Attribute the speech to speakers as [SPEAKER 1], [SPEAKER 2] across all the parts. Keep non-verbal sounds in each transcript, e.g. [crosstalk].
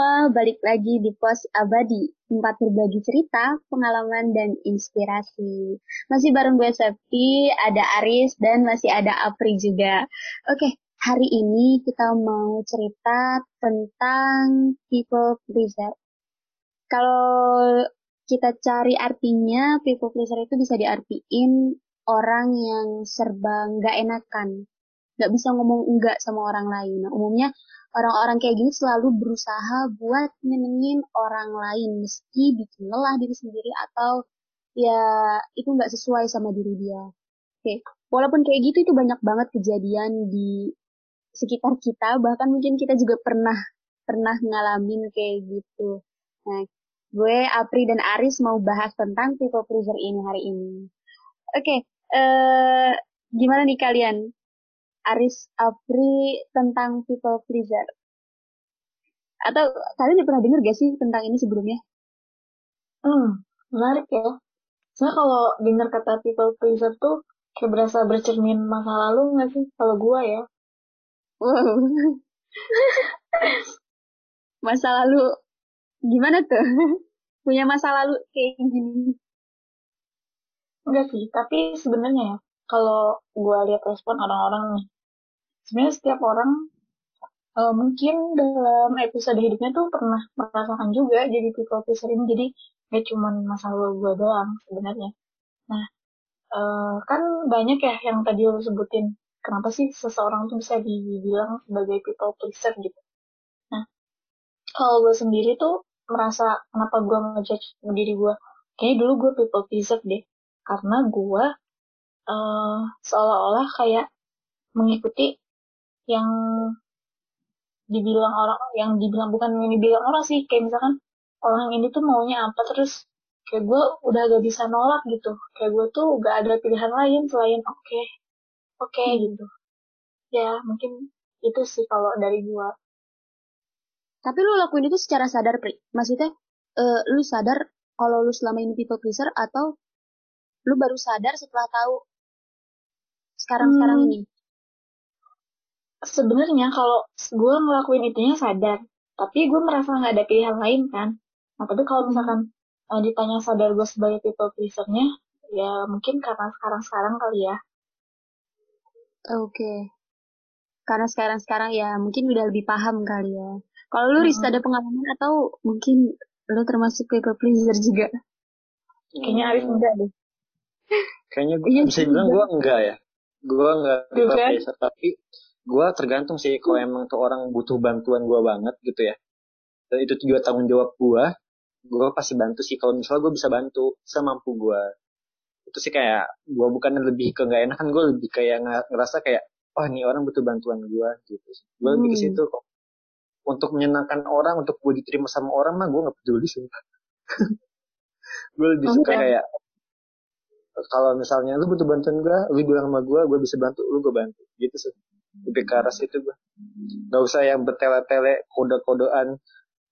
[SPEAKER 1] semua, balik lagi di Pos Abadi, tempat berbagi cerita, pengalaman, dan inspirasi. Masih bareng gue Septi, ada Aris, dan masih ada Apri juga. Oke, hari ini kita mau cerita tentang people pleaser. Kalau kita cari artinya, people pleaser itu bisa diartiin orang yang serba nggak enakan. Nggak bisa ngomong enggak sama orang lain. Nah, umumnya orang-orang kayak gini selalu berusaha buat nyenengin orang lain meski bikin lelah diri sendiri atau ya itu nggak sesuai sama diri dia. Oke, walaupun kayak gitu itu banyak banget kejadian di sekitar kita, bahkan mungkin kita juga pernah pernah ngalamin kayak gitu. Nah, gue Apri dan Aris mau bahas tentang people pleaser ini hari ini. Oke, eh gimana nih kalian? Aris Apri tentang people pleaser. Atau kalian udah pernah denger gak sih tentang ini sebelumnya?
[SPEAKER 2] Hmm, menarik ya. Soalnya kalau dengar kata people pleaser tuh kayak berasa bercermin masa lalu gak sih? Kalau gua ya.
[SPEAKER 1] Wow. [laughs] masa lalu gimana tuh? [laughs] Punya masa lalu kayak gini?
[SPEAKER 2] Enggak sih, tapi sebenarnya ya, kalau gue lihat respon orang-orang nih sebenarnya setiap orang uh, mungkin dalam episode hidupnya tuh pernah merasakan juga jadi people pleaser ini jadi gak cuma masalah gue doang sebenarnya. Nah uh, kan banyak ya yang tadi lo sebutin kenapa sih seseorang tuh bisa dibilang sebagai people pleaser gitu? Nah kalau gue sendiri tuh merasa kenapa gue ngejudge diri gue kayaknya dulu gue people pleaser deh karena gue uh, seolah-olah kayak mengikuti yang dibilang orang yang dibilang bukan yang dibilang orang sih. Kayak misalkan orang ini tuh maunya apa terus kayak gue udah gak bisa nolak gitu. Kayak gue tuh gak ada pilihan lain selain oke okay, oke okay, hmm. gitu. Ya mungkin itu sih kalau dari gue
[SPEAKER 1] tapi lu lakuin itu secara sadar pri? Maksudnya uh, lu sadar kalau lu selama ini people pleaser atau lu baru sadar setelah tahu sekarang-sekarang hmm. ini?
[SPEAKER 2] Sebenarnya kalau gue ngelakuin itunya sadar, tapi gue merasa nggak ada pilihan lain kan. Nah tapi kalau misalkan uh, ditanya sadar gue sebagai people pleasernya, ya mungkin karena sekarang-sekarang kali ya.
[SPEAKER 1] Oke. Okay. Karena sekarang-sekarang ya mungkin udah lebih paham kali ya. Kalau lu hmm. ada pengalaman atau mungkin lu termasuk people pleaser juga?
[SPEAKER 2] Kayaknya Arif enggak deh.
[SPEAKER 3] Kayaknya gue iya, bisa bilang gue enggak ya gue nggak biasa tapi gue tergantung sih kalau emang tuh orang butuh bantuan gue banget gitu ya. Dan itu juga tanggung jawab gue gue pasti bantu sih. Kalau misalnya gue bisa bantu semampu gue itu sih kayak gue bukan lebih ke nggak enakan gue lebih kayak ngerasa kayak oh ini orang butuh bantuan gue gitu gue hmm. lebih ke hmm. situ kok. Untuk menyenangkan orang untuk gue diterima sama orang mah gue nggak peduli sih [laughs] gue lebih oh, suka kayak kalau misalnya lu butuh bantuan gue lu bilang sama gue gue bisa bantu lu gue bantu. Gitu sih. Lebih ke arah situ gue gak usah yang bertele-tele kode-kodean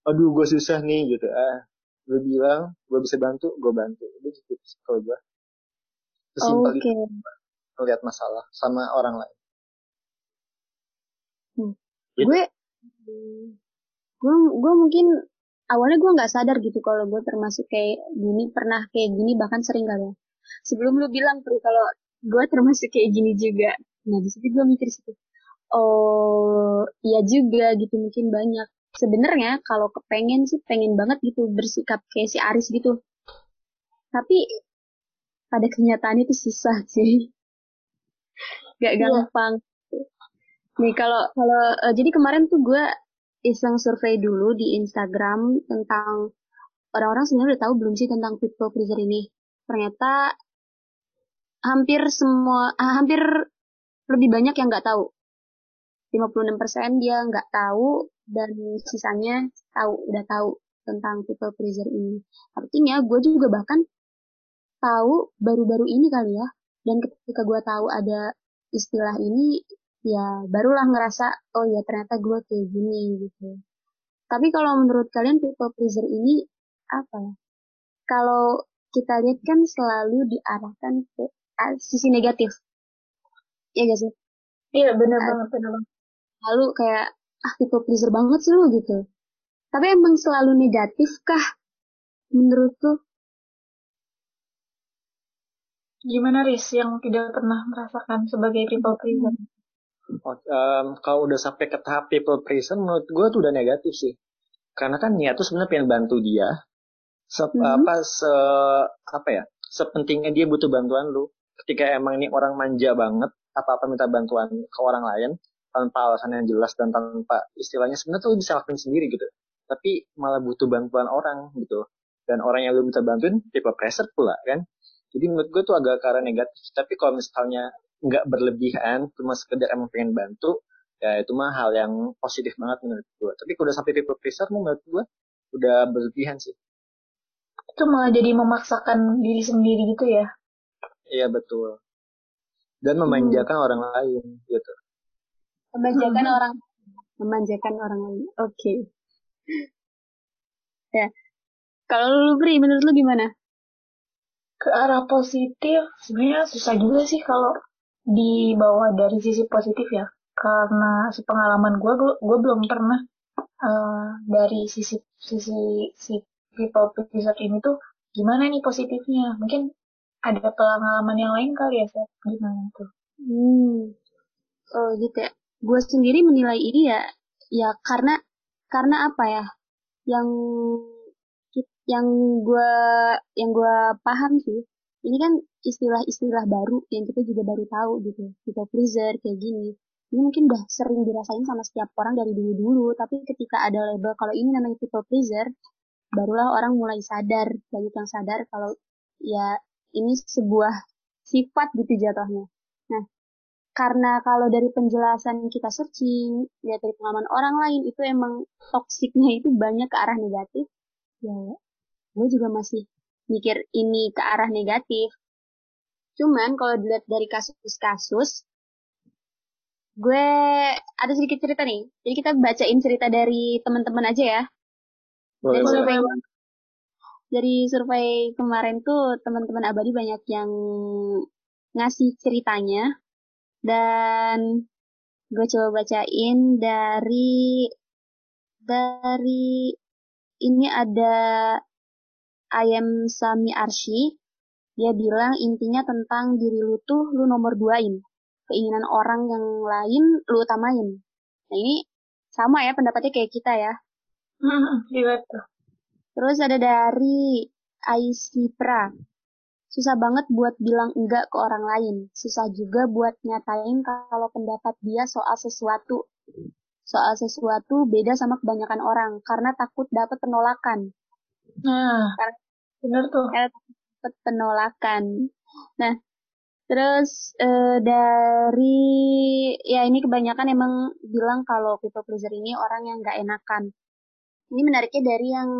[SPEAKER 3] aduh gue susah nih gitu. Ah lu bilang gue bisa bantu gue bantu. Gitu, gitu kalau gue sesimpel okay. itu melihat masalah sama orang lain.
[SPEAKER 1] Hmm. gitu. gue gue gue mungkin awalnya gue nggak sadar gitu kalau gue termasuk kayak gini pernah kayak gini bahkan sering kali. ya sebelum lu bilang Pri kalau gue termasuk kayak gini juga. Nah di situ gue mikir situ oh iya juga gitu mungkin banyak. Sebenarnya kalau kepengen sih pengen banget gitu bersikap kayak si Aris gitu. Tapi pada kenyataannya itu susah sih. Gak iya. gampang. Nih kalau kalau uh, jadi kemarin tuh gue iseng survei dulu di Instagram tentang orang-orang sebenarnya udah tahu belum sih tentang people pleaser ini ternyata hampir semua ah, hampir lebih banyak yang nggak tahu. 56% dia nggak tahu dan sisanya tahu udah tahu tentang people pleaser ini. Artinya gue juga bahkan tahu baru-baru ini kali ya. Dan ketika gue tahu ada istilah ini ya barulah ngerasa oh ya ternyata gue kayak gini gitu. Tapi kalau menurut kalian people pleaser ini apa ya? Kalau kita lihat kan selalu diarahkan ke sisi negatif. Iya gak sih?
[SPEAKER 2] Iya bener uh, banget, bener banget.
[SPEAKER 1] Lalu kayak, ah people pleaser banget sih lu gitu. Tapi emang selalu negatif kah menurutku?
[SPEAKER 2] Gimana Riz yang tidak pernah merasakan sebagai people pleaser?
[SPEAKER 3] Oh, um, kalau udah sampai ke tahap people pleaser, menurut gue tuh udah negatif sih. Karena kan niat tuh sebenarnya pengen bantu dia. Se hmm. apa se apa ya? Sepentingnya dia butuh bantuan lu. Ketika emang ini orang manja banget, apa-apa minta bantuan ke orang lain tanpa alasan yang jelas dan tanpa istilahnya sebenarnya tuh bisa lakuin sendiri gitu. Tapi malah butuh bantuan orang gitu. Dan orang yang lu minta bantuin tipe pressure pula kan. Jadi menurut gue tuh agak karena negatif. Tapi kalau misalnya nggak berlebihan, cuma sekedar emang pengen bantu, ya itu mah hal yang positif banget menurut gue. Tapi kalau udah sampai people pleaser, menurut gue udah berlebihan sih.
[SPEAKER 2] Itu malah jadi memaksakan diri sendiri gitu ya?
[SPEAKER 3] Iya betul. Dan memanjakan hmm. orang lain gitu.
[SPEAKER 1] Memanjakan hmm. orang, memanjakan orang lain. Oke. Okay. ya. Kalau lu Bri, menurut lu gimana?
[SPEAKER 2] ke arah positif sebenarnya susah juga sih kalau dibawa dari sisi positif ya karena sepengalaman gue gue belum pernah uh, dari sisi sisi si people pleaser ini tuh gimana nih positifnya? Mungkin ada pengalaman yang lain kali ya saya gimana tuh?
[SPEAKER 1] Hmm. Oh gitu ya. Gue sendiri menilai ini ya ya karena karena apa ya? Yang yang gue yang gue paham sih ini kan istilah-istilah baru yang kita juga baru tahu gitu. People pleaser kayak gini. Ini mungkin udah sering dirasain sama setiap orang dari dulu-dulu tapi ketika ada label kalau ini namanya people pleaser barulah orang mulai sadar banyak yang sadar kalau ya ini sebuah sifat gitu jatuhnya nah karena kalau dari penjelasan kita searching ya dari pengalaman orang lain itu emang toksiknya itu banyak ke arah negatif ya gue juga masih mikir ini ke arah negatif. Cuman kalau dilihat dari kasus-kasus, gue ada sedikit cerita nih. Jadi kita bacain cerita dari teman-teman aja ya. Boleh, dari survei dari survei kemarin tuh teman-teman abadi banyak yang ngasih ceritanya dan gue coba bacain dari dari ini ada Ayam Sami Arsy, dia bilang intinya tentang diri lu tuh lu nomor duain. Keinginan orang yang lain lu utamain. Nah ini sama ya pendapatnya kayak kita ya. [laughs] Terus ada dari Aisipra. Susah banget buat bilang enggak ke orang lain. Susah juga buat nyatain kalau pendapat dia soal sesuatu. Soal sesuatu beda sama kebanyakan orang karena takut dapat penolakan.
[SPEAKER 2] Nah, benar tuh.
[SPEAKER 1] Dapat penolakan. Nah, terus uh, dari ya ini kebanyakan emang bilang kalau people pleaser ini orang yang nggak enakan. Ini menariknya dari yang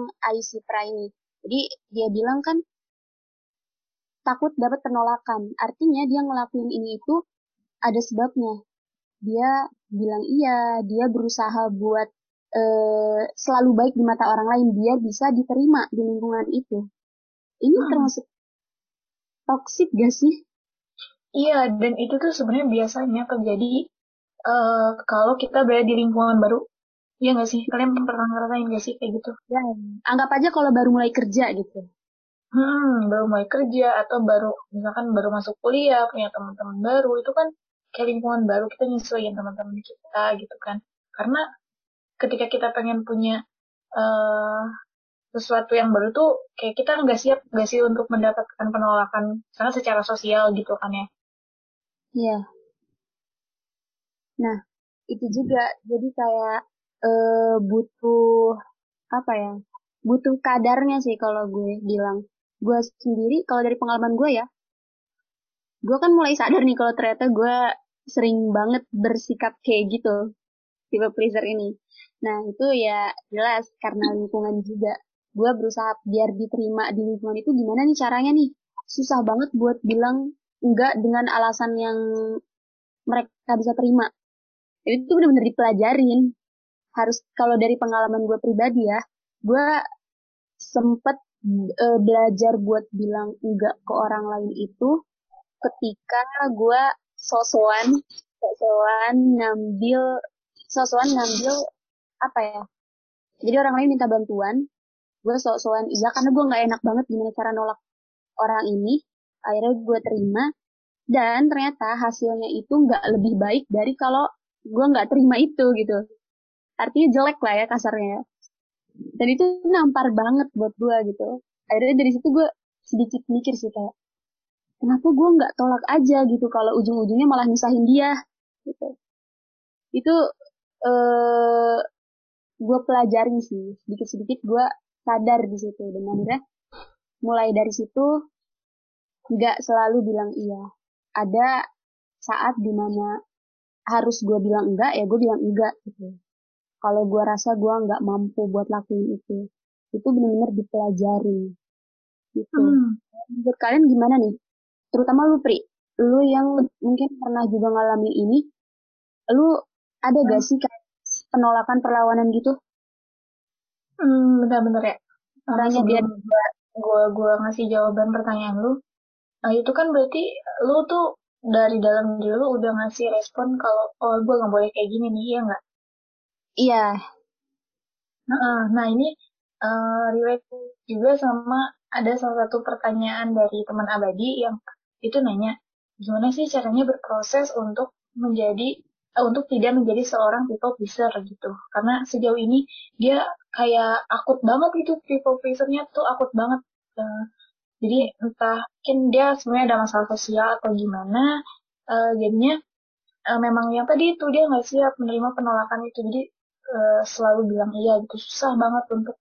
[SPEAKER 1] Pra ini. Jadi dia bilang kan takut dapat penolakan. Artinya dia ngelakuin ini itu ada sebabnya. Dia bilang iya, dia berusaha buat uh, selalu baik di mata orang lain, dia bisa diterima di lingkungan itu. Ini hmm. termasuk toxic gak sih?
[SPEAKER 2] Iya, dan itu tuh sebenarnya biasanya terjadi uh, kalau kita berada di lingkungan baru. Iya gak sih? Kalian pernah ngerasain gak sih kayak gitu?
[SPEAKER 1] Ya, anggap aja kalau baru mulai kerja gitu.
[SPEAKER 2] Hmm, baru mulai kerja atau baru misalkan baru masuk kuliah, punya teman-teman baru, itu kan kayak lingkungan baru kita nyesuaiin teman-teman kita gitu kan. Karena ketika kita pengen punya uh, sesuatu yang baru tuh kayak kita nggak siap nggak sih untuk mendapatkan penolakan karena secara sosial gitu kan ya
[SPEAKER 1] iya nah itu juga jadi kayak uh, butuh apa ya butuh kadarnya sih kalau gue bilang gue sendiri kalau dari pengalaman gue ya gue kan mulai sadar nih kalau ternyata gue sering banget bersikap kayak gitu tipe pleaser ini Nah itu ya jelas karena lingkungan juga. Gue berusaha biar diterima di lingkungan itu gimana nih caranya nih. Susah banget buat bilang enggak dengan alasan yang mereka bisa terima. Itu benar-benar dipelajarin. Harus kalau dari pengalaman gue pribadi ya, gue sempet uh, belajar buat bilang enggak ke orang lain itu ketika gue sosokan sosokan ngambil sosokan ngambil apa ya jadi orang lain minta bantuan gue sok-sokan iya karena gue nggak enak banget gimana cara nolak orang ini akhirnya gue terima dan ternyata hasilnya itu nggak lebih baik dari kalau gue nggak terima itu gitu artinya jelek lah ya kasarnya. Dan itu nampar banget buat gue gitu. Akhirnya dari situ gue sedikit mikir sih kayak kenapa gue nggak tolak aja gitu kalau ujung-ujungnya malah misahin dia? Gitu. Itu eh gue pelajarin sih. Sedikit-sedikit gue sadar di situ. Dan akhirnya mulai dari situ nggak selalu bilang iya. Ada saat di mana harus gue bilang enggak ya gue bilang enggak gitu kalau gue rasa gue nggak mampu buat lakuin itu itu benar-benar dipelajari. Gitu. Hmm. menurut kalian gimana nih? Terutama lu Pri. Lu yang mungkin pernah juga ngalamin ini lu ada gak sih kayak penolakan perlawanan gitu?
[SPEAKER 2] Hmm benar-benar ya. Tanya dia gue gue ngasih jawaban pertanyaan lu nah itu kan berarti lu tuh dari dalam diri lu udah ngasih respon kalau oh gue nggak boleh kayak gini nih ya nggak
[SPEAKER 1] iya.
[SPEAKER 2] Nah, nah ini uh, relate juga sama ada salah satu pertanyaan dari teman abadi yang itu nanya gimana sih caranya berproses untuk menjadi uh, untuk tidak menjadi seorang people pleaser? Gitu. Karena sejauh ini dia kayak akut banget gitu people pleasernya tuh akut banget uh, jadi entah mungkin dia sebenarnya ada masalah sosial atau gimana uh, jadinya uh, memang yang tadi itu dia nggak siap menerima penolakan itu. Jadi uh, selalu bilang iya gitu susah banget untuk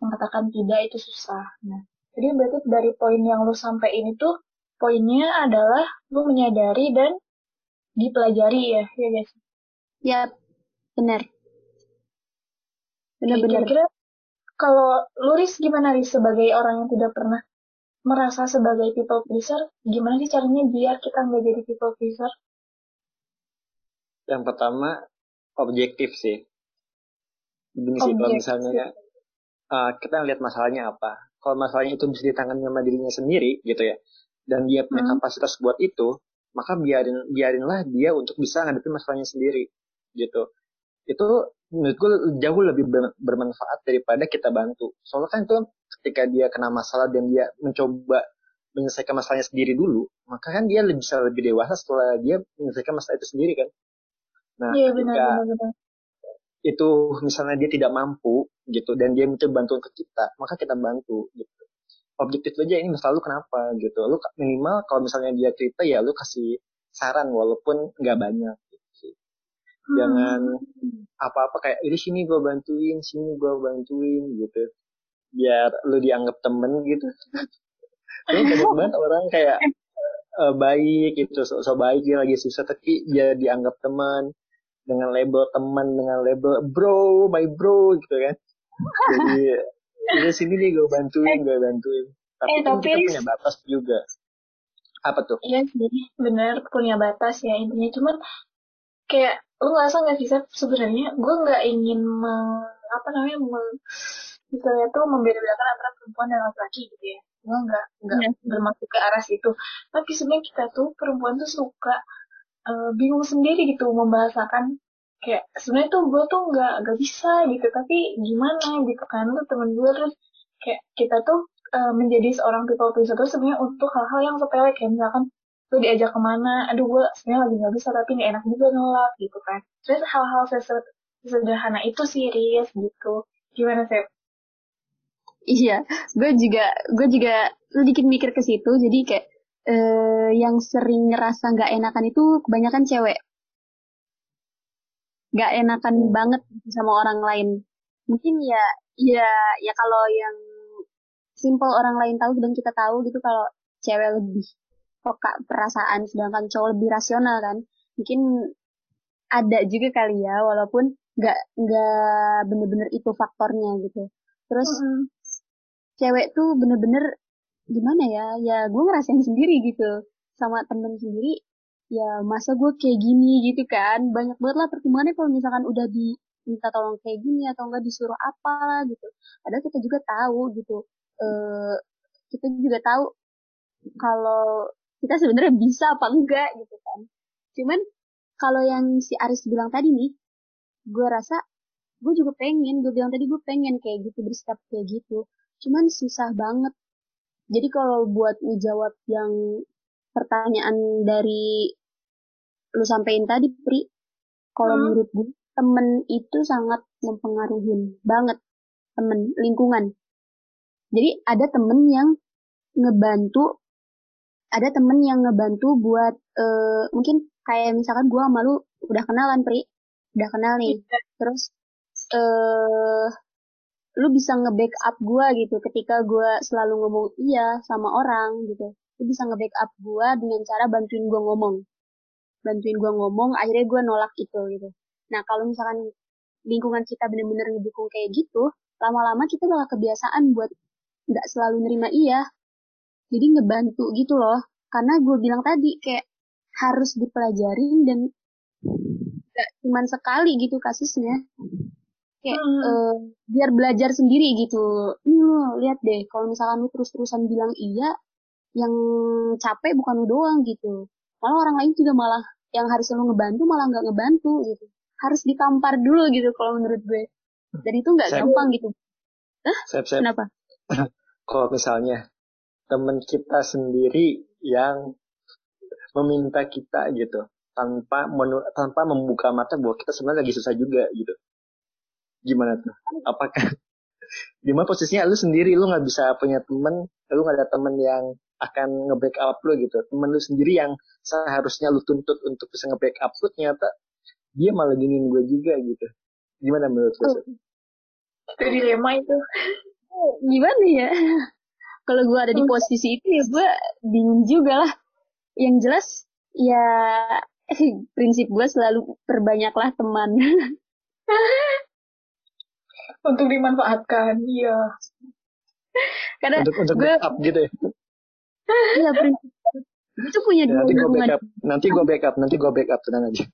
[SPEAKER 2] mengatakan tidak itu susah nah jadi berarti dari poin yang lu sampaikan itu poinnya adalah lu menyadari dan dipelajari ya, ya guys.
[SPEAKER 1] Ya, benar. Benar-benar.
[SPEAKER 2] Kira-kira kalau Luris gimana Riz sebagai orang yang tidak pernah merasa sebagai people pleaser, gimana sih caranya biar kita nggak jadi people pleaser?
[SPEAKER 3] Yang pertama objektif sih. Begini sih kalau misalnya uh, kita lihat masalahnya apa. Kalau masalahnya itu bisa ditangani sama dirinya sendiri gitu ya, dan dia punya hmm. kapasitas buat itu, maka biarin biarinlah dia untuk bisa ngadepin masalahnya sendiri gitu. Itu menurut gue jauh lebih bermanfaat daripada kita bantu. Soalnya kan itu ketika dia kena masalah dan dia mencoba menyelesaikan masalahnya sendiri dulu, maka kan dia lebih bisa lebih dewasa setelah dia menyelesaikan masalah itu sendiri kan. Nah, iya, benar, benar, benar. Itu misalnya dia tidak mampu gitu dan dia minta bantuan ke kita, maka kita bantu gitu. Objektif aja ini masalah lu kenapa gitu. Lu minimal kalau misalnya dia cerita ya lu kasih saran walaupun nggak banyak jangan apa-apa kayak ini sini gue bantuin sini gue bantuin gitu. Biar lu dianggap temen gitu. [laughs] Lu banyak banget orang kayak uh, baik gitu. So, so baik dia lagi susah tapi dia dianggap teman dengan label teman dengan label bro my bro gitu kan. Jadi di sini nih gue bantuin gue bantuin. Tapi, eh, kan tapi kita punya batas juga. Apa tuh?
[SPEAKER 2] Iya sih benar punya batas ya intinya. Cuman kayak lu ngerasa nggak sih sebenarnya gue nggak ingin me, apa namanya me, misalnya tuh membeda-bedakan antara perempuan dan laki-laki gitu ya. Gue nggak nggak yeah. bermaksud ke arah situ. Tapi sebenarnya kita tuh perempuan tuh suka uh, bingung sendiri gitu membahasakan kayak sebenarnya tuh gue tuh nggak nggak bisa gitu tapi gimana gitu kan? Tuh temen gue terus kayak kita tuh uh, menjadi seorang people pleaser tuh sebenarnya untuk hal-hal yang sepele kayak misalkan lu diajak ke mana? Aduh gue sebenarnya lagi nggak bisa tapi nggak enak juga nolak gitu kan. Terus hal-hal sederhana itu sih Riz gitu. Gimana sih
[SPEAKER 1] iya gue juga gue juga sedikit mikir ke situ jadi kayak eh, yang sering ngerasa nggak enakan itu kebanyakan cewek. Nggak enakan banget sama orang lain. Mungkin ya ya ya kalau yang simple orang lain tahu dan kita tahu gitu kalau cewek lebih peka perasaan sedangkan cowok lebih rasional kan. Mungkin ada juga kali ya walaupun nggak nggak bener-bener itu faktornya gitu. Terus mm -hmm. cewek tuh bener-bener gimana ya? Ya gue ngerasain sendiri gitu. Sama temen sendiri ya masa gue kayak gini gitu kan? Banyak banget lah pertimbangannya kalau misalkan udah diminta tolong kayak gini atau enggak disuruh apa gitu. Padahal kita juga tahu gitu. Eh kita juga tahu kalau kita sebenarnya bisa apa enggak gitu kan. Cuman kalau yang si Aris bilang tadi nih gue rasa gue juga pengen gue bilang tadi gue pengen kayak gitu bersikap kayak gitu. Cuman susah banget jadi kalau buat ngejawab yang pertanyaan dari lu sampein tadi Pri kalau hmm. menurut gue temen itu sangat mempengaruhi banget temen lingkungan jadi ada temen yang ngebantu ada temen yang ngebantu buat uh, mungkin kayak misalkan gue sama lu udah kenalan Pri udah kenal nih iya. terus uh, lu bisa nge-backup gue gitu ketika gue selalu ngomong iya sama orang gitu. Lu bisa nge-backup gue dengan cara bantuin gue ngomong. Bantuin gue ngomong akhirnya gue nolak itu gitu. Nah kalau misalkan lingkungan kita bener-bener ngedukung kayak gitu lama-lama kita bakal kebiasaan buat nggak selalu nerima iya. Jadi ngebantu gitu loh. Karena gue bilang tadi kayak harus dipelajarin dan gak cuma sekali gitu kasusnya kayak hmm. uh, biar belajar sendiri gitu. Hmm, lihat deh kalau misalkan lu terus-terusan bilang iya yang capek bukan lu doang gitu. Malah orang lain juga malah yang harus lu ngebantu malah nggak ngebantu gitu. Harus ditampar dulu gitu kalau menurut gue. Dan itu nggak gampang gitu.
[SPEAKER 3] Hah? Sep, sep. kenapa? [clears throat] Kalau misalnya teman kita sendiri yang meminta kita gitu tanpa menu, tanpa membuka mata bahwa kita sebenarnya lagi susah juga gitu gimana tuh? Apakah [laughs] di mana posisinya? Lu sendiri lu nggak bisa punya temen lu nggak ada temen yang akan nge-backup lu gitu. Temen lu sendiri yang seharusnya lu tuntut untuk bisa nge-backup lu ternyata dia malah giniin gue juga gitu. Gimana menurut lu oh.
[SPEAKER 2] itu dilema itu.
[SPEAKER 1] Gimana ya? Kalau gue ada di posisi itu ya gue bingung juga lah. Yang jelas ya prinsip gue selalu perbanyaklah teman [laughs]
[SPEAKER 2] untuk dimanfaatkan iya.
[SPEAKER 3] Karena untuk untuk gue, backup gitu ya.
[SPEAKER 1] Iya prinsip itu punya
[SPEAKER 3] ya, nanti gue backup. Nanti gue backup nanti gue backup tenang aja.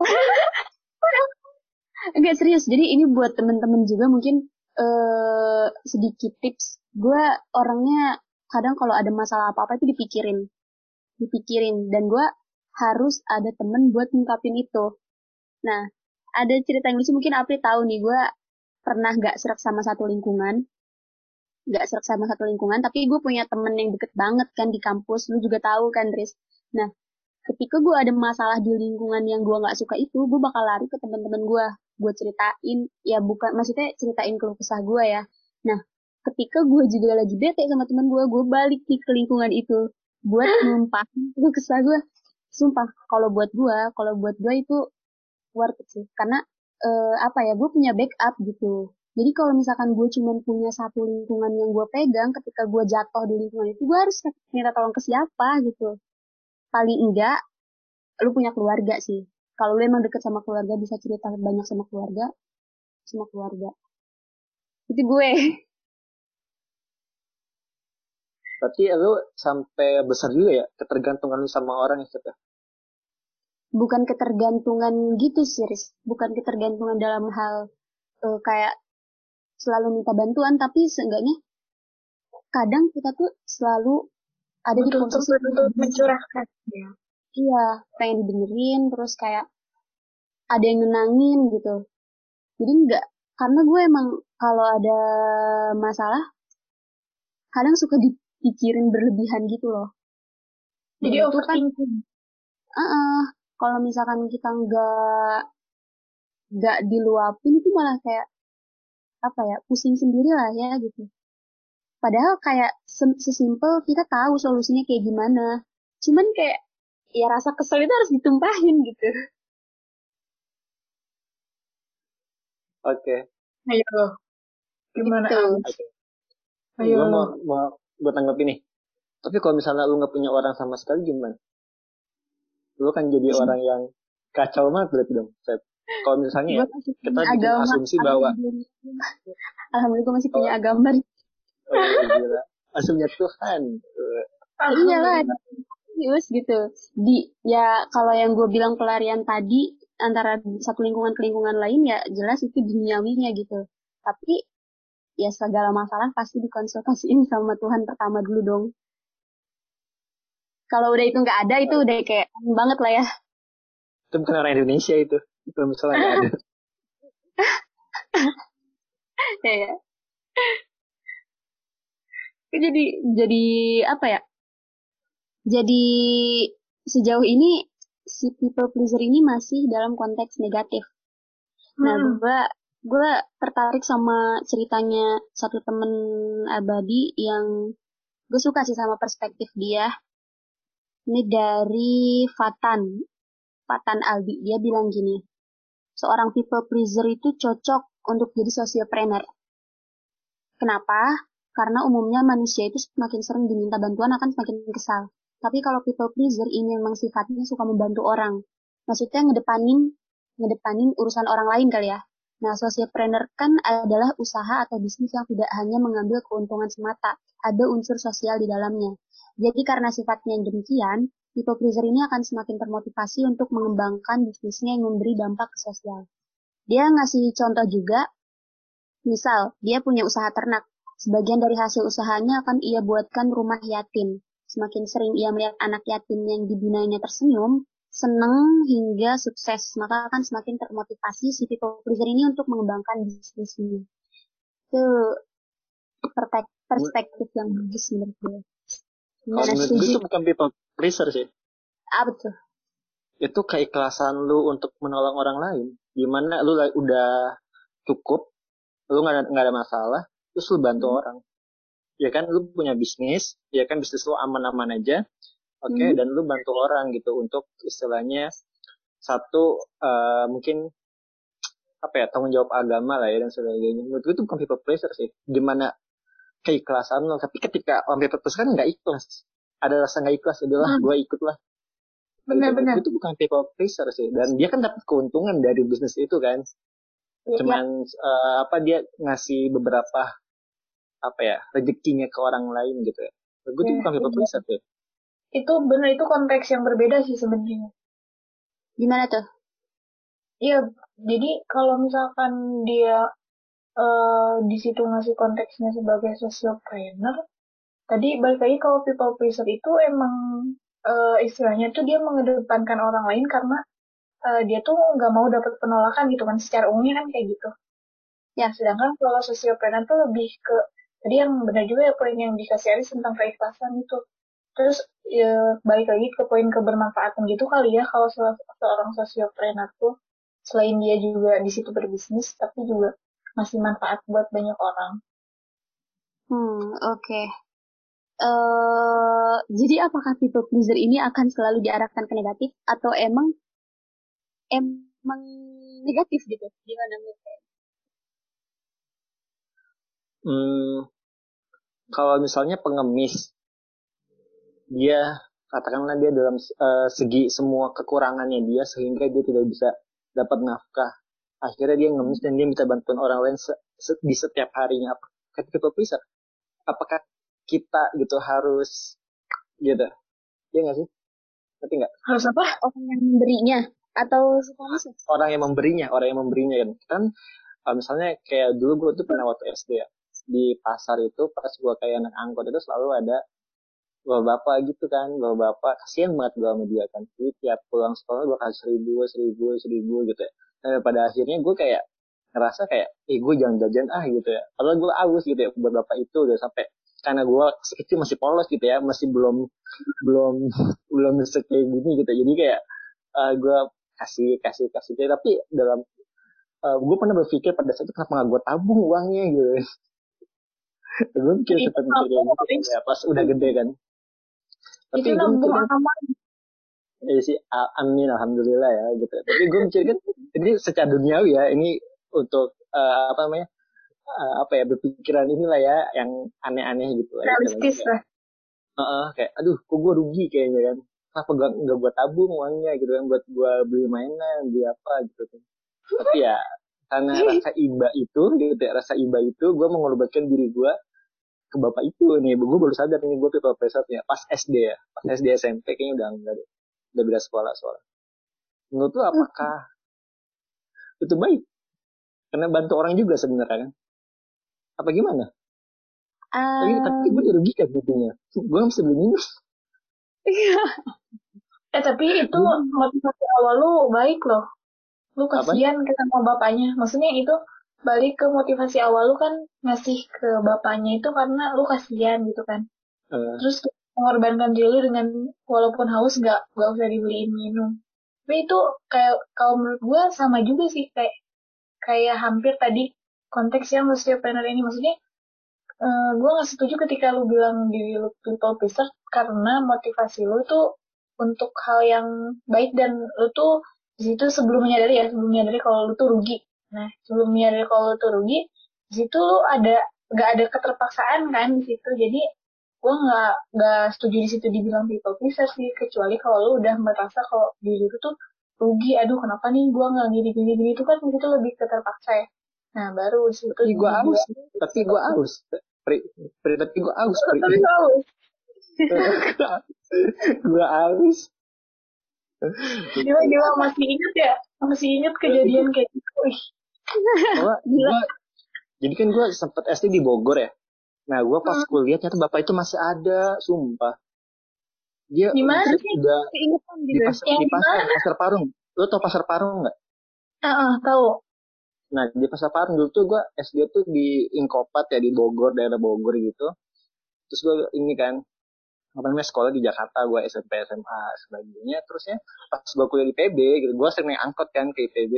[SPEAKER 3] [laughs]
[SPEAKER 1] Enggak serius. Jadi ini buat temen-temen juga mungkin uh, sedikit tips. Gue orangnya kadang kalau ada masalah apa-apa itu dipikirin. Dipikirin. Dan gue harus ada temen buat ngungkapin itu. Nah ada cerita yang lucu mungkin Apri tahu nih. Gue pernah gak serak sama satu lingkungan? Gak serak sama satu lingkungan tapi gue punya temen yang deket banget kan di kampus. Lu juga tahu kan Riz? Nah ketika gue ada masalah di lingkungan yang gue gak suka itu gue bakal lari ke teman-teman gue gue ceritain. Ya bukan maksudnya ceritain keluh kesah gue ya. Nah ketika gue juga lagi bete sama teman gue gue balik di ke lingkungan itu buat [laughs] numpahin itu kesah gue. Sumpah kalau buat gue kalau buat gue itu worth it sih. Karena uh, apa ya gue punya backup gitu. Jadi kalau misalkan gue cuma punya satu lingkungan yang gue pegang ketika gue jatuh di lingkungan itu gue harus minta tolong ke siapa gitu. Paling enggak lu punya keluarga sih. Kalau lu emang deket sama keluarga bisa cerita banyak sama keluarga sama keluarga. Itu gue.
[SPEAKER 3] Berarti lu sampai besar juga ya ketergantungan lu sama orang ya, ya?
[SPEAKER 1] Bukan ketergantungan gitu sih, Riz. Bukan ketergantungan dalam hal uh, kayak selalu minta bantuan, tapi seenggaknya kadang kita tuh selalu ada
[SPEAKER 2] di posisi mencurahkan
[SPEAKER 1] ya. Iya, pengen didengerin terus kayak ada yang nenangin gitu. Jadi enggak karena gue emang kalau ada masalah kadang suka di pikirin berlebihan gitu loh.
[SPEAKER 2] Jadi itu kan,
[SPEAKER 1] uh -uh, kalau misalkan kita nggak nggak diluapin itu malah kayak apa ya pusing sendiri lah ya gitu. Padahal kayak sesimpel kita tahu solusinya kayak gimana. Cuman kayak ya rasa kesel itu harus ditumpahin gitu.
[SPEAKER 3] Oke. Okay.
[SPEAKER 2] Ayo. Gimana?
[SPEAKER 3] Gitu. Okay. Ayo. Gue mau, mau buat tanggap ini. Tapi kalau misalnya lu nggak punya orang sama sekali gimana? Lu kan jadi hmm. orang yang kacau banget berarti dong. Kalau misalnya ya, kita bikin asumsi bahwa
[SPEAKER 1] Alhamdulillah masih punya oh. agama.
[SPEAKER 3] Oh, iya, gila. Asumnya Tuhan.
[SPEAKER 1] Iya lah. Terus gitu. Di ya kalau yang gue bilang pelarian tadi antara satu lingkungan ke lingkungan lain ya jelas itu duniawinya gitu. Tapi ya segala masalah pasti dikonsultasiin sama Tuhan pertama dulu dong. Kalau udah itu nggak ada itu udah kayak banget lah ya.
[SPEAKER 3] Itu bukan orang Indonesia itu. Itu misalnya nggak ada. [laughs]
[SPEAKER 1] ya, ya. jadi jadi apa ya jadi sejauh ini si people pleaser ini masih dalam konteks negatif nah hmm. gue gue tertarik sama ceritanya satu temen abadi yang gue suka sih sama perspektif dia ini dari Fatan. Fatan Albi dia bilang gini seorang people pleaser itu cocok untuk jadi sosiopreneur. Kenapa? Karena umumnya manusia itu semakin sering diminta bantuan akan semakin kesal. Tapi kalau people pleaser ini memang sifatnya suka membantu orang. Maksudnya ngedepanin ngedepanin urusan orang lain kali ya. Nah, sociopreneur kan adalah usaha atau bisnis yang tidak hanya mengambil keuntungan semata, ada unsur sosial di dalamnya. Jadi karena sifatnya demikian, people pleaser ini akan semakin termotivasi untuk mengembangkan bisnisnya yang memberi dampak ke sosial. Dia ngasih contoh juga, misal dia punya usaha ternak, sebagian dari hasil usahanya akan ia buatkan rumah yatim. Semakin sering ia melihat anak yatim yang dibinanya tersenyum, senang hingga sukses, maka akan semakin termotivasi si people pleaser ini untuk mengembangkan bisnisnya. Itu perspektif yang bagus menurut gue.
[SPEAKER 3] Kalau menurut gue itu bukan people pleaser sih.
[SPEAKER 1] Ah betul.
[SPEAKER 3] Itu keikhlasan lu untuk menolong orang lain. Gimana lu udah cukup, lu nggak ada, ada masalah, terus lu bantu hmm. orang. Ya kan lu punya bisnis, ya kan bisnis lu aman-aman aja, oke okay? hmm. dan lu bantu orang gitu untuk istilahnya satu uh, mungkin apa ya tanggung jawab agama lah ya dan sebagainya menurut gue itu bukan people pleaser sih gimana keikhlasan lo. Tapi ketika orang people pleaser kan nggak ikhlas. Ada rasa nggak ikhlas adalah hmm. gue ikut lah.
[SPEAKER 1] Benar-benar
[SPEAKER 3] itu bukan people pleaser sih. Dan dia kan dapat keuntungan dari bisnis itu kan. Ya, cuman ya. Uh, apa dia ngasih beberapa apa ya rezekinya ke orang lain gitu ya. Gue ya, bukan people pleaser sih.
[SPEAKER 2] Itu benar itu konteks yang berbeda sih sebenarnya.
[SPEAKER 1] Gimana tuh?
[SPEAKER 2] Iya, jadi kalau misalkan dia uh, di situ ngasih konteksnya sebagai sociopreneur, tadi balik lagi kalau people pleaser itu emang uh, istilahnya tuh dia mengedepankan orang lain karena uh, dia tuh nggak mau dapat penolakan gitu kan. Secara umumnya kan kayak gitu. Ya, sedangkan kalau sociopreneur tuh lebih ke tadi yang benar juga ya poin yang dikasih Aris tentang keikhlasan itu. Terus ya balik lagi ke poin kebermanfaatan gitu kali ya kalau seorang sosiopreneur tuh. Selain dia juga di situ berbisnis tapi juga masih manfaat buat banyak orang.
[SPEAKER 1] Hmm oke. Okay. Uh, eh, jadi apakah people pleaser ini akan selalu diarahkan ke negatif atau emang emang negatif gitu? Gimana menurut
[SPEAKER 3] Hmm, kalau misalnya pengemis dia katakanlah dia dalam uh, segi semua kekurangannya dia sehingga dia tidak bisa dapat nafkah akhirnya dia ngemis dan dia minta bantuan orang lain se se di setiap harinya. Ketika bisa apakah kita gitu harus gitu? Ya nggak sih? Ngerti nggak?
[SPEAKER 1] Harus apa? Orang yang memberinya atau
[SPEAKER 3] orang yang memberinya orang yang memberinya kan. Kan uh, misalnya kayak dulu gue tuh pernah waktu SD ya. Di pasar itu pas gue kayak anak angkot itu selalu ada bapak-bapak gitu kan bapak-bapak kasihan banget gue sama dia kan. Jadi tiap pulang sekolah gue kasih seribu seribu seribu gitu ya. Nah, pada akhirnya gue kayak ngerasa kayak eh gue jangan jajan ah gitu ya. Padahal gue aus gitu ya buat bapak itu udah sampai karena gue kecil masih polos gitu ya masih belum belum [laughs] belum kayak gini gitu. Jadi kayak uh, gue kasih kasih kasih. Tapi dalam uh, gue pernah berpikir pada saat itu kenapa gak gue tabung uangnya gitu. [laughs] Gue mikir seperti itu ya pas udah gede kan tapi nabung aman ya sih amin alhamdulillah ya gitu. Tapi gue mikir kan ini secara duniawi ya ini untuk uh, apa namanya uh, apa ya berpikiran inilah ya yang aneh-aneh gitu
[SPEAKER 1] realistis lah.
[SPEAKER 3] Uh, uh, kayak aduh kok gue rugi kayaknya kan? Kenapa gak nggak buat tabung uangnya gitu kan buat gue beli mainan beli apa gitu kan? Tapi ya karena [laughs] rasa iba itu gitu ya rasa iba itu gue mengorbankan diri gue ke bapak itu nih. Gue baru sadar nih gue people pleasernya pas SD ya. Pas SD SMP kayaknya udah enggak deh. Udah beda sekolah soalnya. Menurut lu apakah itu baik? Karena bantu orang juga sebenarnya kan. Apa gimana? Uh... tapi, tapi gue dirugikan butuhnya gue bisa beli minum.
[SPEAKER 2] Eh tapi itu motivasi awal lu baik loh. Lu kasihan ke sama bapaknya. Maksudnya itu balik ke motivasi awal lu kan ngasih ke bapaknya itu karena lu kasihan gitu kan. Uh. terus mengorbankan diri lu dengan walaupun haus gak gak usah dibeliin minum. Tapi itu kayak kalau menurut gue sama juga sih kayak kayak hampir tadi konteks yang planner ini. Maksudnya uh, eh, gue gak setuju ketika lu bilang diri lu people pleaser karena motivasi lu tuh untuk hal yang baik dan lu tuh di situ sebelum menyadari ya sebelum menyadari kalau lu tuh rugi Nah, sebelum menyadari kalau itu rugi, di situ lu ada nggak ada keterpaksaan kan di situ. Jadi gue nggak nggak setuju di situ dibilang people pleaser sih, kecuali kalau lu udah merasa kalau diri lu tuh rugi, aduh kenapa nih gue nggak gini gini gini itu kan itu lebih keterpaksa ya. Nah baru di situ.
[SPEAKER 3] Tapi gue aus, tapi gue aus. Pri, pri, tapi gue aus.
[SPEAKER 2] Tapi gue aus. [laughs]
[SPEAKER 3] gue aus.
[SPEAKER 2] Gila, gila masih inget ya? Masih inget kejadian kayak gitu. Wih,
[SPEAKER 3] gua, [laughs] gua, jadi kan gue sempet SD di Bogor ya. Nah gue pas hmm. kuliah ternyata bapak itu masih ada, sumpah. Dia
[SPEAKER 2] Gimana
[SPEAKER 3] sih? udah di, pas, di pasar, pasar Parung. Lo tau pasar Parung nggak?
[SPEAKER 2] Uh, uh, tahu.
[SPEAKER 3] Nah di pasar Parung dulu tuh gue SD tuh di Ingkopat ya di Bogor, daerah Bogor gitu. Terus gue ini kan apa namanya sekolah di Jakarta gue SMP SMA sebagainya terusnya pas gue kuliah di PB gitu gue sering naik angkot kan ke IPB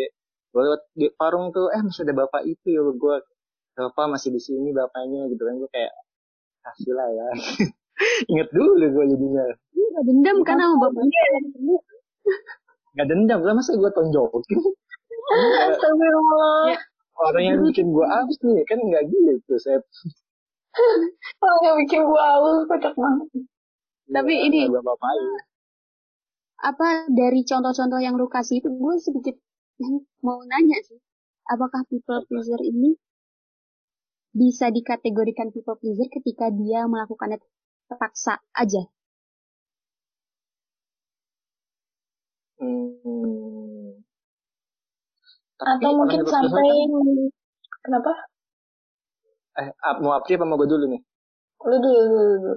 [SPEAKER 3] gue lewat di parung tuh eh masih ada bapak itu ya. Gue bapak masih di sini bapaknya gitu kan. Gue kayak kasih lah ya. [laughs] Inget dulu gue jadinya.
[SPEAKER 1] Nggak dendam kan sama bapaknya
[SPEAKER 3] nggak dendam lah masa gue tonjokin? [laughs]
[SPEAKER 2] Astagfirullah.
[SPEAKER 3] Ya, orang yang bikin gue abis nih kan nggak gitu saya [laughs]
[SPEAKER 2] orang yang bikin gue abis kocak banget.
[SPEAKER 1] Tapi ya, ini apa dari contoh-contoh yang lu kasih itu gue sedikit mau nanya sih, apakah people pleaser ini bisa dikategorikan people pleaser ketika dia melakukannya terpaksa aja?
[SPEAKER 2] Hmm. Atau mungkin sampai kan? kenapa?
[SPEAKER 3] Eh, mau apa apa mau gue dulu nih?
[SPEAKER 2] Lu dulu, dulu, dulu.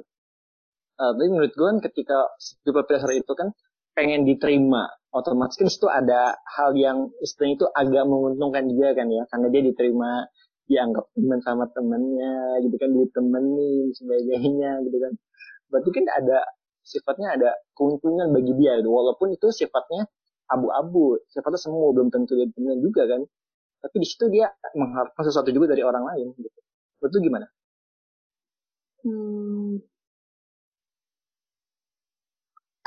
[SPEAKER 3] Uh, menurut gue kan ketika people pleaser itu kan pengen diterima otomatis kan itu ada hal yang istilahnya itu agak menguntungkan juga kan ya karena dia diterima dianggap teman sama temennya gitu kan ditemenin sebagainya gitu kan berarti kan ada sifatnya ada keuntungan bagi dia gitu. walaupun itu sifatnya abu-abu sifatnya semua belum tentu dia temen juga kan tapi di situ dia mengharapkan sesuatu juga dari orang lain gitu betul gimana
[SPEAKER 1] hmm.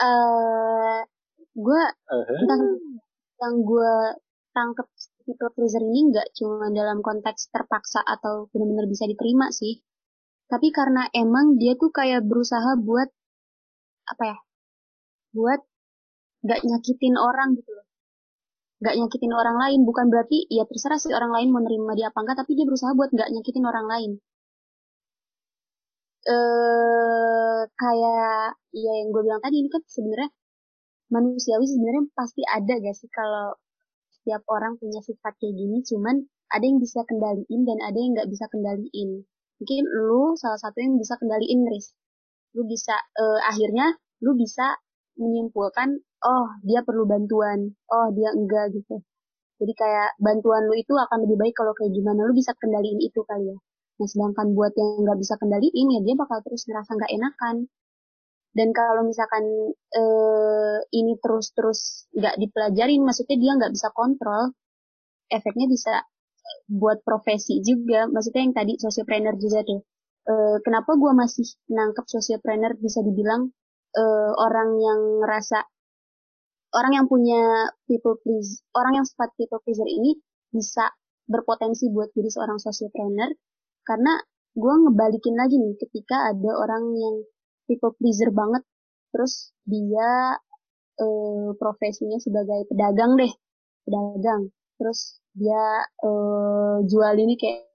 [SPEAKER 1] uh, gue uh-huh. tentang yang gue tangkep people pleaser ini nggak cuma dalam konteks terpaksa atau benar-benar bisa diterima sih. Tapi karena emang dia tuh kayak berusaha buat apa ya buat nggak nyakitin orang gitu loh. Nggak nyakitin orang lain bukan berarti ya terserah sih orang lain mau nerima dia apa enggak tapi dia berusaha buat nggak nyakitin orang lain. Eh kayak ya yang gue bilang tadi ini kan sebenarnya manusiawi sebenarnya pasti ada gak sih kalau setiap orang punya sifat kayak gini? Cuman ada yang bisa kendaliin dan ada yang nggak bisa kendaliin. Mungkin lu salah satu yang bisa kendaliin Riz. Lu bisa uh, akhirnya lu bisa menyimpulkan oh dia perlu bantuan. Oh dia enggak gitu. Jadi kayak bantuan lu itu akan lebih baik kalau kayak gimana. Lu bisa kendaliin itu kali ya. Nah sedangkan buat yang nggak bisa kendaliin ya dia bakal terus ngerasa nggak enakan dan kalau misalkan uh, ini terus-terus nggak dipelajarin maksudnya dia nggak bisa kontrol efeknya bisa buat profesi juga. Maksudnya yang tadi sociopreneur juga tuh. Uh, kenapa gue masih nangkep sociopreneur bisa dibilang uh, orang yang ngerasa orang yang punya people please orang yang sifat people pleaser ini bisa berpotensi buat jadi seorang sociopreneur? Karena gue ngebalikin lagi nih ketika ada orang yang people pleaser banget. Terus dia uh, profesinya sebagai pedagang deh. Pedagang. Terus dia uh, jual ini kayak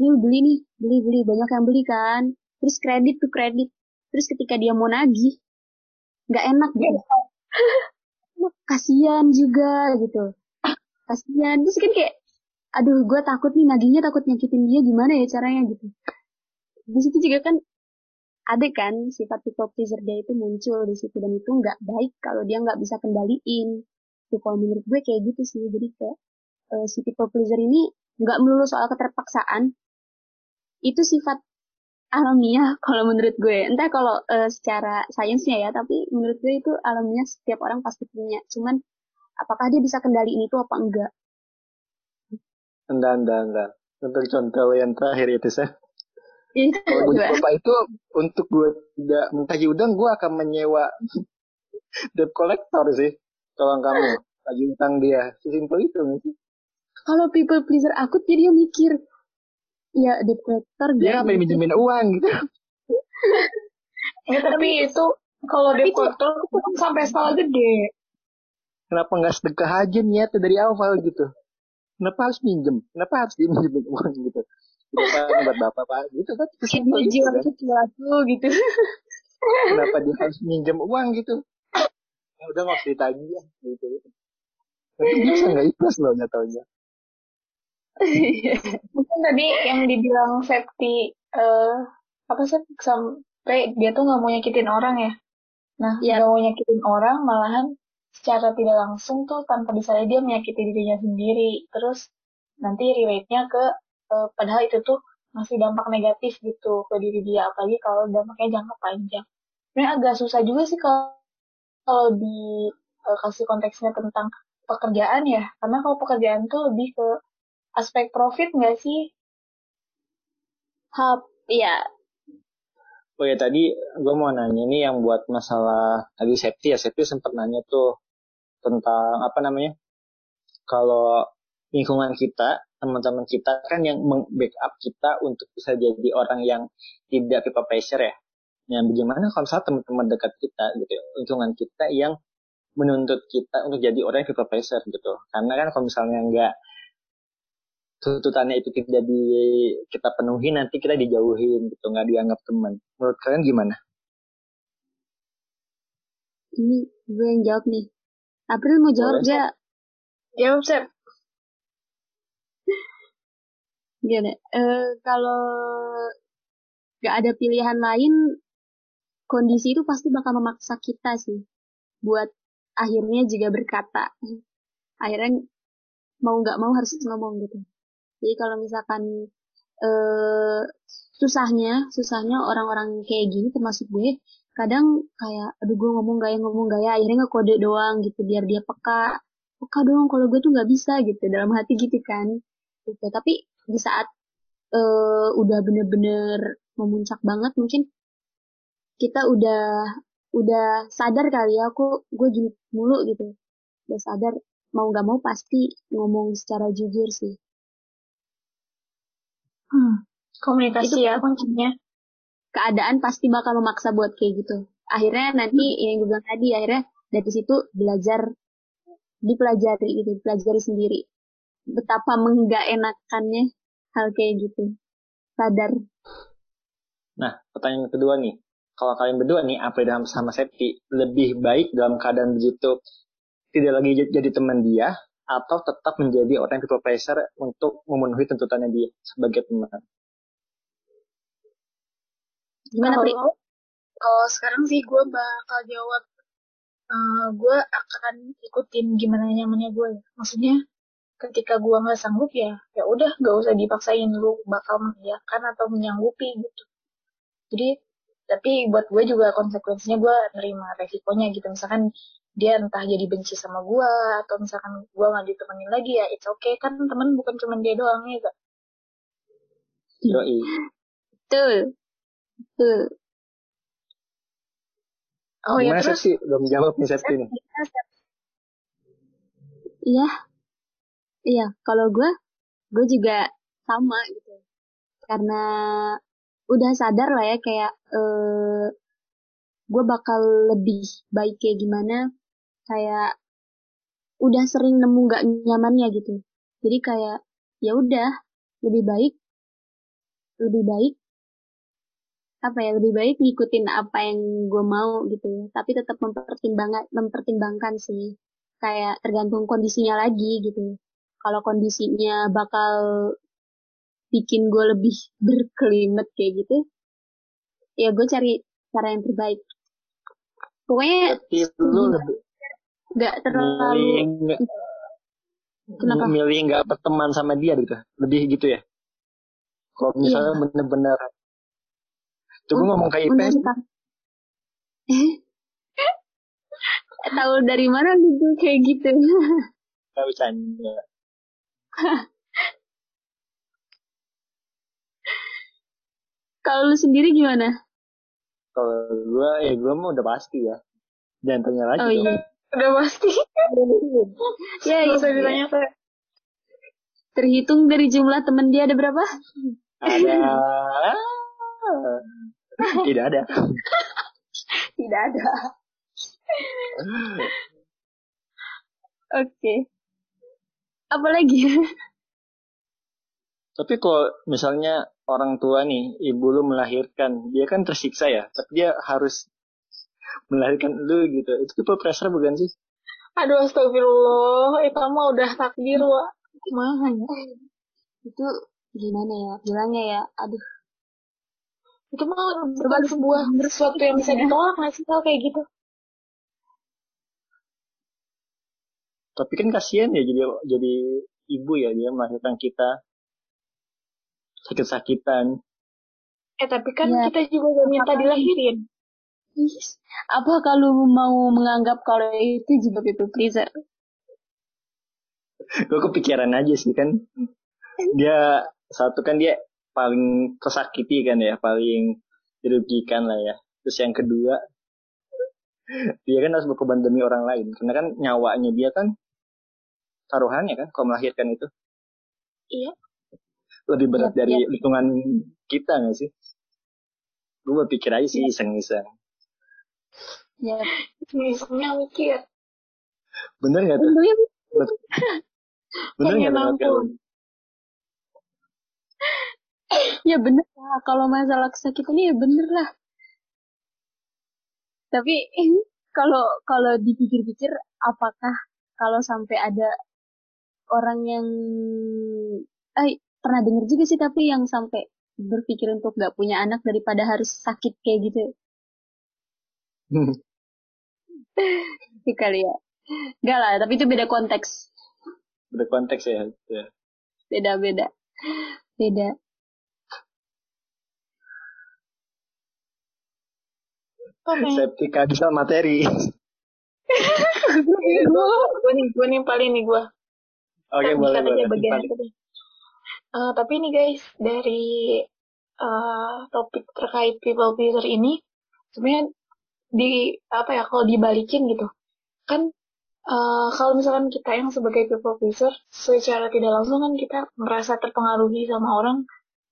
[SPEAKER 1] ini beli nih beli beli. Banyak yang beli kan. Terus kredit tuh kredit. Terus ketika dia mau nagih nggak enak gitu. Kasihan juga gitu. Kasihan. Terus kan kayak aduh gue takut nih nagihnya takut nyakitin dia. Gimana ya caranya? Gitu. Di situ juga kan ada kan sifat people pleaser dia itu muncul di situ dan itu nggak baik kalau dia nggak bisa kendaliin. Itu kalau menurut gue kayak gitu sih. Jadi kayak uh, si people pleaser ini nggak melulu soal keterpaksaan. Itu sifat alamiah [laughs] kalau menurut gue. Entah kalau uh, secara sainsnya ya tapi menurut gue itu alamiah setiap orang pasti punya. Cuman apakah dia bisa kendaliin itu apa enggak?
[SPEAKER 3] Enggak enggak enggak. Untuk contoh yang terakhir itu sih itu kalau bapak itu untuk gue tidak mengkaji udang gue akan menyewa [laughs] debt collector sih. Kalau kamu lagi utang dia. Sesimpel itu sih
[SPEAKER 1] kalau people pleaser aku jadi dia mikir ya debt collector
[SPEAKER 3] dia apa minjemin uang gitu.
[SPEAKER 2] Ya tapi itu kalau debt collector sampai skala gede.
[SPEAKER 3] Kenapa nggak sedekah aja niatnya dari awal gitu? Kenapa harus minjem? Kenapa harus diminjemin uang gitu kenapa buat bapak pak. Gitu kan.
[SPEAKER 1] Kesimpel gitu, kan? aku gitu.
[SPEAKER 3] Kenapa dia harus minjem uang gitu? Ya udah nggak cerita lagi ya gitu. Tapi bisa nggak ikhlas loh nyatanya.
[SPEAKER 2] Mungkin tadi yang dibilang safety uh, apa sih sampai dia tuh nggak mau nyakitin orang ya? Nah ya. nggak mau nyakitin orang malahan secara tidak langsung tuh tanpa disadari dia menyakiti dirinya sendiri. Terus nanti relate-nya ke uh, padahal itu tuh masih dampak negatif gitu ke diri dia apalagi kalau dampaknya jangka panjang. Ini agak susah juga sih kalau kalau di uh, kasih konteksnya tentang pekerjaan ya. Karena kalau pekerjaan tuh lebih ke aspek profit nggak sih?
[SPEAKER 1] Hub ya
[SPEAKER 3] Oh ya tadi gue mau nanya nih yang buat masalah tadi safety ya. Safety sempat nanya tuh tentang apa namanya kalau lingkungan kita teman-teman kita kan yang backup kita untuk bisa jadi orang yang tidak people pleasure ya. Nah, bagaimana kalau misalnya teman-teman dekat kita gitu, lingkungan kita yang menuntut kita untuk jadi orang yang people pleasure gitu. Karena kan kalau misalnya nggak tuntutannya itu tidak di kita penuhi nanti kita dijauhin gitu nggak dianggap teman. Menurut kalian gimana?
[SPEAKER 1] Ini gue yang jawab nih. April mau jawab gak
[SPEAKER 2] jawab Sep
[SPEAKER 1] Gini, uh, kalau gak ada pilihan lain, kondisi itu pasti bakal memaksa kita sih buat akhirnya juga berkata. Akhirnya mau nggak mau harus ngomong gitu. Jadi kalau misalkan uh, susahnya, susahnya orang-orang kayak gini termasuk gue, kadang kayak aduh gue ngomong gak ya ngomong gak ya akhirnya nggak kode doang gitu biar dia peka peka doang kalau gue tuh nggak bisa gitu dalam hati gitu kan gitu tapi di saat uh, udah bener-bener memuncak banget mungkin kita udah udah sadar kali ya aku gue mulu gitu udah sadar mau nggak mau pasti ngomong secara jujur sih.
[SPEAKER 2] Hmm, komunikasi itu ya kuncinya.
[SPEAKER 1] Keadaan pasti bakal memaksa buat kayak gitu. Akhirnya nanti hmm. yang gue bilang tadi akhirnya dari situ belajar dipelajari gitu dipelajari sendiri betapa menggak enakannya hal kayak gitu. Sadar.
[SPEAKER 3] Nah pertanyaan kedua nih. Kalau kalian berdua nih apa dalam sama Septi lebih baik dalam keadaan begitu? Tidak lagi jadi teman dia atau tetap menjadi orang yang people pleaser untuk memenuhi tuntutannya dia sebagai teman?
[SPEAKER 2] Gimana Pri? Kalau sekarang sih gue bakal jawab uh, gue akan ikutin gimana nyamannya gue ya. Maksudnya ketika gue nggak sanggup ya ya udah nggak usah dipaksain lu bakal mengiyakan atau menyanggupi gitu jadi tapi buat gue juga konsekuensinya gue nerima resikonya gitu misalkan dia entah jadi benci sama gue atau misalkan gue nggak ditemenin lagi ya it's okay kan temen bukan cuma dia doang ya gak
[SPEAKER 3] Yoi.
[SPEAKER 1] Betul. Betul.
[SPEAKER 3] Oh ya terus sih belum jawab nih Septi nih.
[SPEAKER 1] Iya, Iya, kalau gue, gue juga sama gitu. Karena udah sadar lah ya kayak uh, gue bakal lebih baik kayak gimana. Kayak udah sering nemu gak nyamannya gitu. Jadi kayak ya udah lebih baik, lebih baik apa ya lebih baik ngikutin apa yang gue mau gitu tapi tetap mempertimbangkan mempertimbangkan sih kayak tergantung kondisinya lagi gitu kalau kondisinya bakal bikin gue lebih [laughs] berkelimet kayak gitu ya gue cari cara yang terbaik. Pokoknya
[SPEAKER 3] lu
[SPEAKER 1] nggak terlalu [laughs] Kenapa?
[SPEAKER 3] milih nggak berteman sama dia gitu lebih gitu ya? Kalau misalnya bener-bener coba
[SPEAKER 1] Oh,
[SPEAKER 3] ngomong kayak IPS [laughs]
[SPEAKER 1] Tahu dari mana gitu kayak gitu?
[SPEAKER 3] nggak bercanda [laughs]
[SPEAKER 1] Kalau lu sendiri gimana?
[SPEAKER 3] kalau gue ya gue mah udah pasti ya jangan tanya lagi
[SPEAKER 1] Oh
[SPEAKER 3] dong.
[SPEAKER 1] iya.
[SPEAKER 2] Udah pasti. [laughs]
[SPEAKER 1] Ya,
[SPEAKER 2] usah
[SPEAKER 1] iya.
[SPEAKER 2] ditanya saya.
[SPEAKER 1] Terhitung dari jumlah temen dia ada berapa?
[SPEAKER 3] ada [laughs] tidak ada
[SPEAKER 1] Tidak ada. Oke. Apa lagi? [laughs]
[SPEAKER 3] tapi kalau misalnya orang tua nih ibu lu melahirkan dia kan tersiksa ya tapi dia harus melahirkan lu gitu itu people pressure bukan sih
[SPEAKER 2] Aduh astagfirullah. Itu mah udah takdir wa. Kumaha ya?
[SPEAKER 1] Itu gimana ya? Bilangnya ya. Aduh.
[SPEAKER 2] Itu mah bukan sebuah sesuatu yang bisa ditolak nggak sih kalau kayak gitu.
[SPEAKER 3] Tapi kan kasihan ya jadi jadi ibu ya dia melahirkan kita sakit-sakitan
[SPEAKER 2] Eh tapi kan
[SPEAKER 1] Ya.
[SPEAKER 2] kita juga gak minta dilahirin.
[SPEAKER 1] Yes. Apa kalau mau menganggap kalau itu juga people pleaser?
[SPEAKER 3] gue kepikiran aja sih kan dia satu kan dia paling tersakiti kan ya paling dirugikan lah ya terus yang kedua dia kan harus berkorban demi orang lain karena kan nyawanya dia kan taruhannya kan kalau melahirkan itu
[SPEAKER 2] Iya.
[SPEAKER 3] lebih berat
[SPEAKER 1] Yap,
[SPEAKER 3] dari
[SPEAKER 1] yap.
[SPEAKER 3] lingkungan kita nggak sih gue berpikir aja sih iseng-iseng
[SPEAKER 1] Ya.
[SPEAKER 2] Misalnya mikir.
[SPEAKER 3] bener nggak tuh bener [laughs] nggak
[SPEAKER 2] Pengen
[SPEAKER 3] tuh
[SPEAKER 1] ya bener lah. Kalau masalah kesakitan ya bener lah. Tapi [laughs] kalau kalau dipikir-pikir, apakah kalau sampai ada orang yang, eh pernah denger juga sih tapi yang sampai berpikir untuk nggak punya anak daripada harus sakit kayak gitu. [laughs] [laughs] Itu kali ya. Enggak lah, tapi itu beda konteks.
[SPEAKER 3] beda konteks ya, ya.
[SPEAKER 1] Beda-beda. Beda.
[SPEAKER 2] Apa ya?
[SPEAKER 3] safety materi
[SPEAKER 2] gue nih, gue nimpalin nih gue.
[SPEAKER 3] Oke
[SPEAKER 2] Kan
[SPEAKER 3] boleh boleh
[SPEAKER 2] bagian itu deh. Eh, tapi nih guys, dari eh, topik terkait people pleaser ini, sebenarnya di apa ya kalau dibalikin gitu, kan eh, kalau misalkan kita yang sebagai people pleaser, secara tidak langsung kan kita merasa terpengaruhi sama orang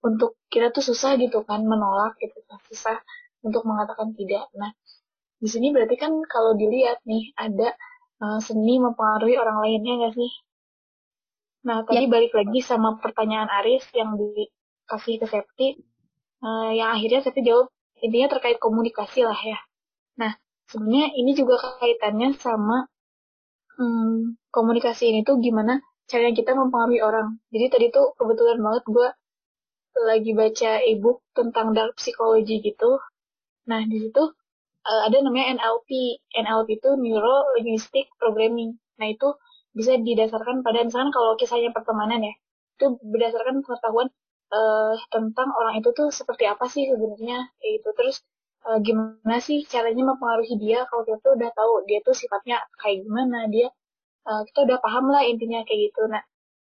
[SPEAKER 2] untuk kita tuh susah gitu kan menolak gitu kan susah untuk mengatakan tidak. Nah di sini berarti kan kalau dilihat nih ada eh, seni mempengaruhi orang lainnya nggak sih? Nah, tadi balik lagi sama pertanyaan Aris yang dikasih ke Septi, eh, yang akhirnya Septi jawab, intinya terkait komunikasi lah ya. Nah, sebenarnya ini juga kaitannya sama hmm, komunikasi ini tuh gimana caranya kita mempengaruhi orang. Jadi tadi tuh kebetulan banget gue lagi baca e-book tentang dark psychology gitu. Nah, di situ eh, ada namanya NLP. NLP itu Neuro Linguistic Programming. Nah, itu bisa didasarkan pada misalkan kalau kisahnya pertemanan ya itu berdasarkan pengetahuan eh, tentang orang itu tuh seperti apa sih sebenarnya gitu. Terus eh, gimana sih caranya mempengaruhi dia kalau kita tuh udah tahu dia tuh sifatnya kayak gimana dia eh, kita udah paham lah intinya kayak gitu. Nah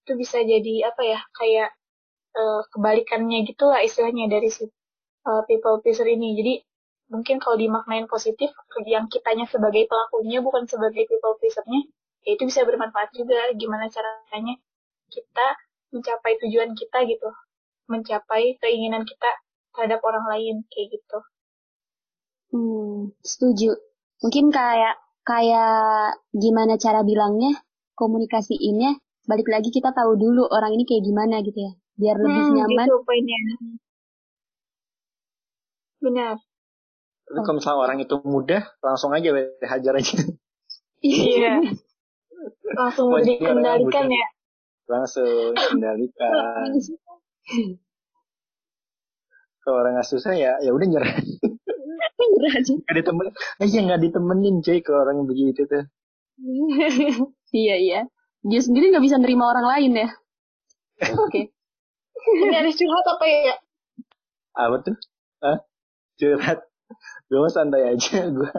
[SPEAKER 2] itu bisa jadi apa ya kayak eh, kebalikannya gitu lah istilahnya dari si eh, people pleaser ini. Jadi mungkin kalau dimaknain positif yang kitanya sebagai pelakunya bukan sebagai people pleasernya ya itu bisa bermanfaat juga gimana caranya kita mencapai tujuan kita gitu mencapai keinginan kita terhadap orang lain kayak gitu
[SPEAKER 1] Hmm, setuju. Mungkin kayak kayak gimana cara bilangnya, komunikasiinnya, balik lagi kita tahu dulu orang ini kayak gimana gitu ya. Biar lebih
[SPEAKER 2] Hmm,
[SPEAKER 1] nyaman.
[SPEAKER 2] gitu poinnya benar
[SPEAKER 3] Tapi kalau misalnya orang itu mudah, langsung aja hajar aja.
[SPEAKER 2] iya [laughs] langsung dikendalikan ya
[SPEAKER 3] langsung kendalikan. Kalau orang nggak susah ya, ya udah nyerah.
[SPEAKER 1] Nyerah aja.
[SPEAKER 3] Gak ditemenin, aja nggak ditemenin cuy ke orang yang begitu tuh.
[SPEAKER 1] iya iya. dia sendiri nggak bisa nerima orang lain ya. Oke. Okay.
[SPEAKER 2] Ini ada curhat apa ya?
[SPEAKER 3] Apa tuh? Ah, curhat. Gue santai aja gue.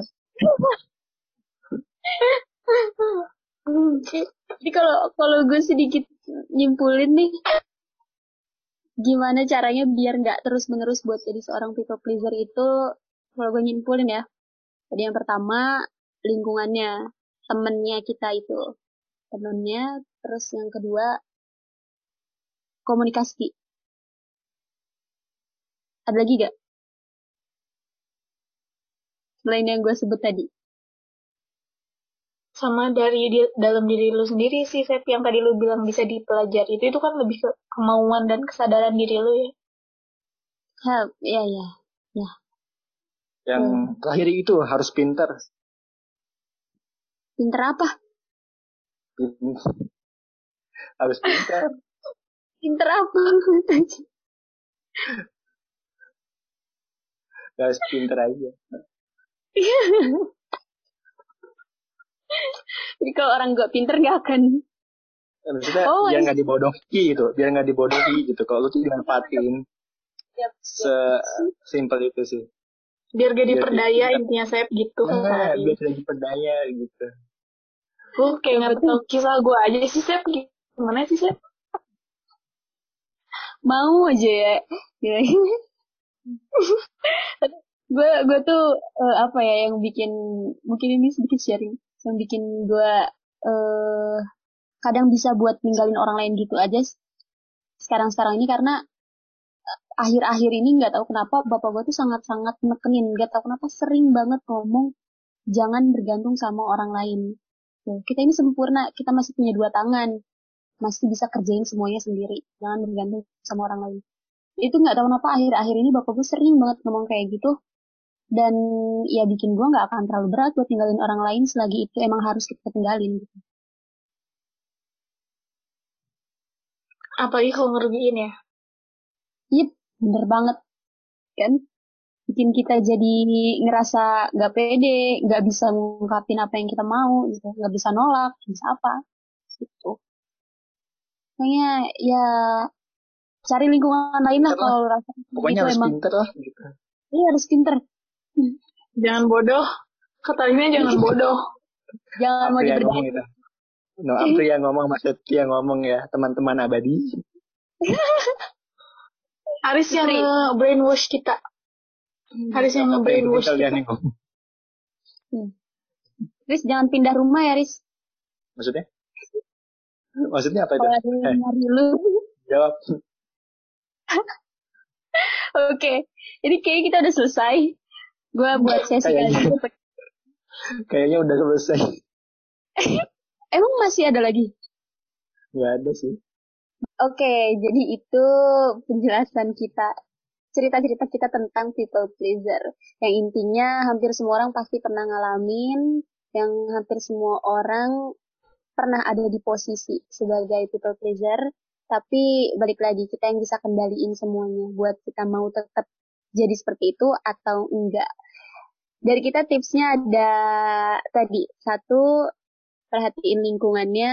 [SPEAKER 1] Jadi kalau kalau gue sedikit nyimpulin nih, gimana caranya biar nggak terus menerus buat jadi seorang people pleaser itu, kalau gue nyimpulin ya. Jadi yang pertama lingkungannya, temennya kita itu, temennya. Terus yang kedua komunikasi. Ada lagi gak? Selain yang gue sebut tadi
[SPEAKER 2] sama dari di, dalam diri lu sendiri sih Sep yang tadi lu bilang bisa dipelajari. Itu itu kan lebih ke kemauan dan kesadaran diri lu ya.
[SPEAKER 1] Ha, ya ya ya.
[SPEAKER 3] Yang hmm. terakhir itu harus pinter
[SPEAKER 1] pinter [laughs] apa?
[SPEAKER 3] Harus pinter
[SPEAKER 1] pinter apa?
[SPEAKER 3] Harus pinter aja [laughs]
[SPEAKER 1] Jadi kalau orang gak pinter gak akan
[SPEAKER 3] Maksudnya oh, biar nggak dibodohi gitu, biar nggak dibodohi gitu. Kalau lu tuh dimanfaatin, yep. se simpel itu sih.
[SPEAKER 2] Biar gak diperdaya biar intinya saya gitu.
[SPEAKER 3] Nah, biar tidak diperdaya gitu.
[SPEAKER 2] Gue kayak nggak tahu kisah gue aja sih Sep. Gimana sih Sep?
[SPEAKER 1] Mau aja ya. ya. gue gue tuh uh, apa ya yang bikin mungkin ini sedikit sharing yang bikin gue uh, kadang bisa buat ninggalin orang lain gitu aja sekarang-sekarang ini karena eh, akhir-akhir ini nggak tahu kenapa bapak gue tuh sangat-sangat nekenin nggak tahu kenapa sering banget ngomong jangan bergantung sama orang lain. Tuh, kita ini sempurna kita masih punya dua tangan masih bisa kerjain semuanya sendiri jangan bergantung sama orang lain. Itu nggak tahu kenapa akhir-akhir ini bapak gue sering banget ngomong kayak gitu dan ya bikin gue nggak akan terlalu berat buat tinggalin orang lain selagi itu emang harus kita tinggalin gitu.
[SPEAKER 2] Apalagi kalau ngerugiin ya?
[SPEAKER 1] Yep, bener banget. Kan? Bikin kita jadi ngerasa nggak pede, nggak bisa ngungkapin apa yang kita mau, gitu. nggak bisa nolak, bisa apa, gitu. Kayaknya ya cari lingkungan lain lah kalau rasa
[SPEAKER 3] pokoknya gitu harus emang. pinter lah gitu.
[SPEAKER 1] Iya harus pinter
[SPEAKER 2] Jangan bodoh. Kata ini jangan bodoh.
[SPEAKER 1] jangan mau
[SPEAKER 3] ngomong itu. No, Apri yang ngomong, Mas yang ngomong ya, teman-teman abadi. [laughs]
[SPEAKER 2] Haris yang brainwash kita. Haris yang brainwash kita. Kalian yang.
[SPEAKER 1] Hmm. Riz, jangan pindah rumah ya, Riz.
[SPEAKER 3] Maksudnya? Maksudnya apa itu?
[SPEAKER 1] Eh. lu. [laughs]
[SPEAKER 3] Jawab. [laughs]
[SPEAKER 1] Oke, okay. jadi kayaknya kita udah selesai. Gue buat sesi kayaknya,
[SPEAKER 3] kali [laughs] Kayaknya udah selesai. [laughs]
[SPEAKER 1] Emang masih ada lagi?
[SPEAKER 3] Gak ada sih.
[SPEAKER 1] Oke, jadi itu penjelasan kita cerita-cerita kita tentang people pleaser. Yang intinya hampir semua orang pasti pernah ngalamin, yang hampir semua orang pernah ada di posisi sebagai people pleaser, tapi balik lagi kita yang bisa kendaliin semuanya buat kita mau tetap jadi seperti itu atau enggak. Dari kita tipsnya ada tadi satu perhatiin lingkungannya,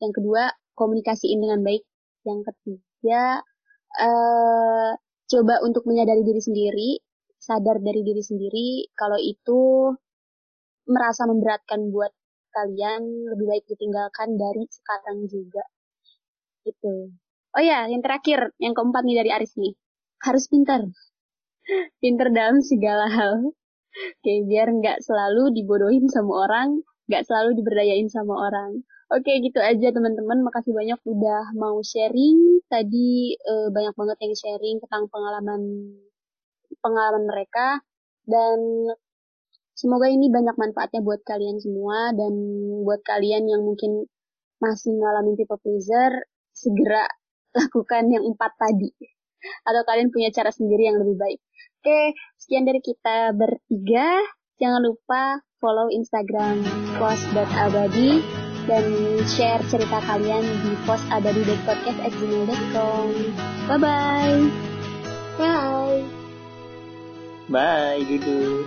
[SPEAKER 1] yang kedua komunikasiin dengan baik, yang ketiga uh, coba untuk menyadari diri sendiri, sadar dari diri sendiri kalau itu merasa memberatkan buat kalian lebih baik ditinggalkan dari sekarang juga. Gitu. Oh ya, yang terakhir, yang keempat nih dari Aris nih. Harus pintar pinter dalam segala hal. Oke, biar nggak selalu dibodohin sama orang, nggak selalu diberdayain sama orang. Oke, gitu aja teman-teman. Makasih banyak udah mau sharing. Tadi uh, banyak banget yang sharing tentang pengalaman pengalaman mereka dan semoga ini banyak manfaatnya buat kalian semua dan buat kalian yang mungkin masih ngalamin people pleaser segera lakukan yang empat tadi atau kalian punya cara sendiri yang lebih baik. Oke, sekian dari kita bertiga. Jangan lupa follow Instagram post.abadi dan share cerita kalian di postabadi.podcast@gmail.com. Bye bye.
[SPEAKER 2] Bye.
[SPEAKER 3] Bye, gitu.